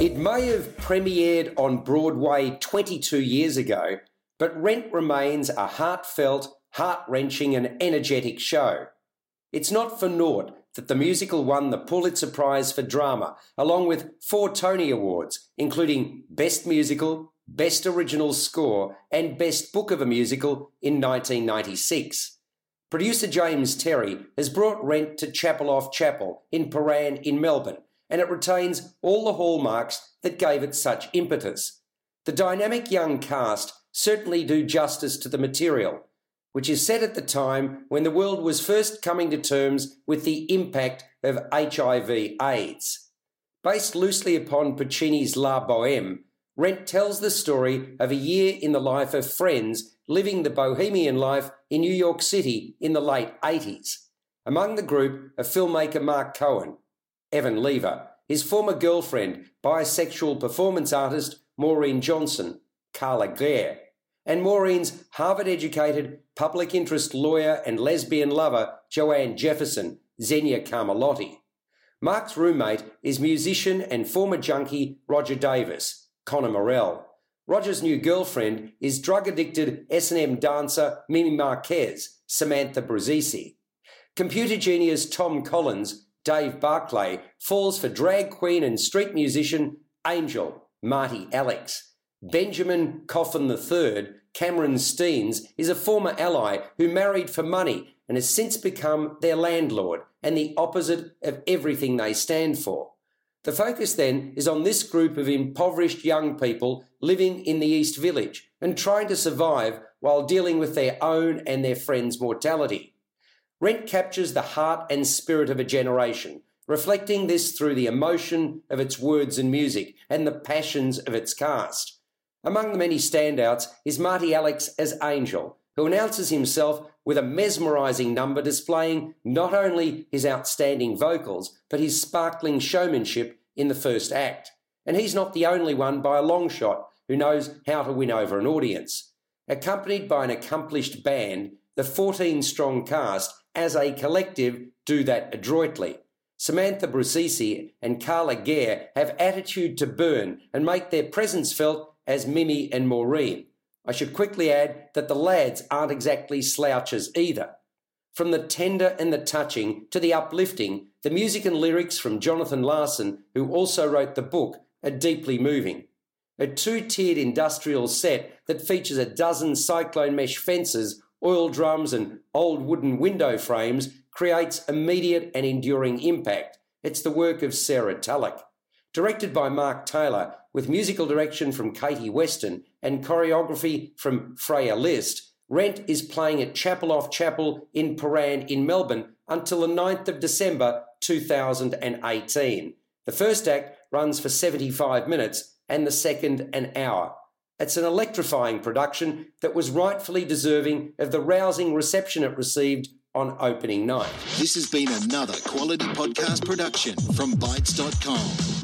It may have premiered on Broadway 22 years ago, but Rent remains a heartfelt, heart wrenching, and energetic show. It's not for naught that the musical won the Pulitzer Prize for Drama, along with four Tony Awards, including Best Musical, Best Original Score, and Best Book of a Musical in 1996. Producer James Terry has brought Rent to Chapel Off Chapel in Prahran in Melbourne and it retains all the hallmarks that gave it such impetus. The dynamic young cast certainly do justice to the material, which is set at the time when the world was first coming to terms with the impact of HIV AIDS. Based loosely upon Puccini's La Boheme, Rent tells the story of a year in the life of friends living the bohemian life in New York City in the late 80s. Among the group are filmmaker Mark Cohen, Evan Lever, his former girlfriend, bisexual performance artist Maureen Johnson, Carla Gehr, and Maureen's Harvard educated public interest lawyer and lesbian lover Joanne Jefferson, Xenia Carmelotti. Mark's roommate is musician and former junkie Roger Davis, Connor Morell. Roger's new girlfriend is drug addicted S&M dancer Mimi Marquez, Samantha Bruzzese. Computer genius Tom Collins Dave Barclay falls for drag queen and street musician Angel Marty Alex. Benjamin Coffin III, Cameron Steens, is a former ally who married for money and has since become their landlord and the opposite of everything they stand for. The focus then is on this group of impoverished young people living in the East Village and trying to survive while dealing with their own and their friends' mortality. Rent captures the heart and spirit of a generation, reflecting this through the emotion of its words and music and the passions of its cast. Among the many standouts is Marty Alex as Angel, who announces himself with a mesmerising number displaying not only his outstanding vocals, but his sparkling showmanship in the first act. And he's not the only one by a long shot who knows how to win over an audience. Accompanied by an accomplished band, the 14 strong cast as a collective, do that adroitly. Samantha Bruzzese and Carla Gehr have attitude to burn and make their presence felt as Mimi and Maureen. I should quickly add that the lads aren't exactly slouches either. From the tender and the touching to the uplifting, the music and lyrics from Jonathan Larson, who also wrote the book, are deeply moving. A two tiered industrial set that features a dozen cyclone mesh fences oil drums, and old wooden window frames creates immediate and enduring impact. It's the work of Sarah Tulloch. Directed by Mark Taylor, with musical direction from Katie Weston and choreography from Freya List, Rent is playing at Chapel Off Chapel in Prahran in Melbourne until the 9th of December 2018. The first act runs for 75 minutes and the second an hour. It's an electrifying production that was rightfully deserving of the rousing reception it received on opening night. This has been another quality podcast production from Bytes.com.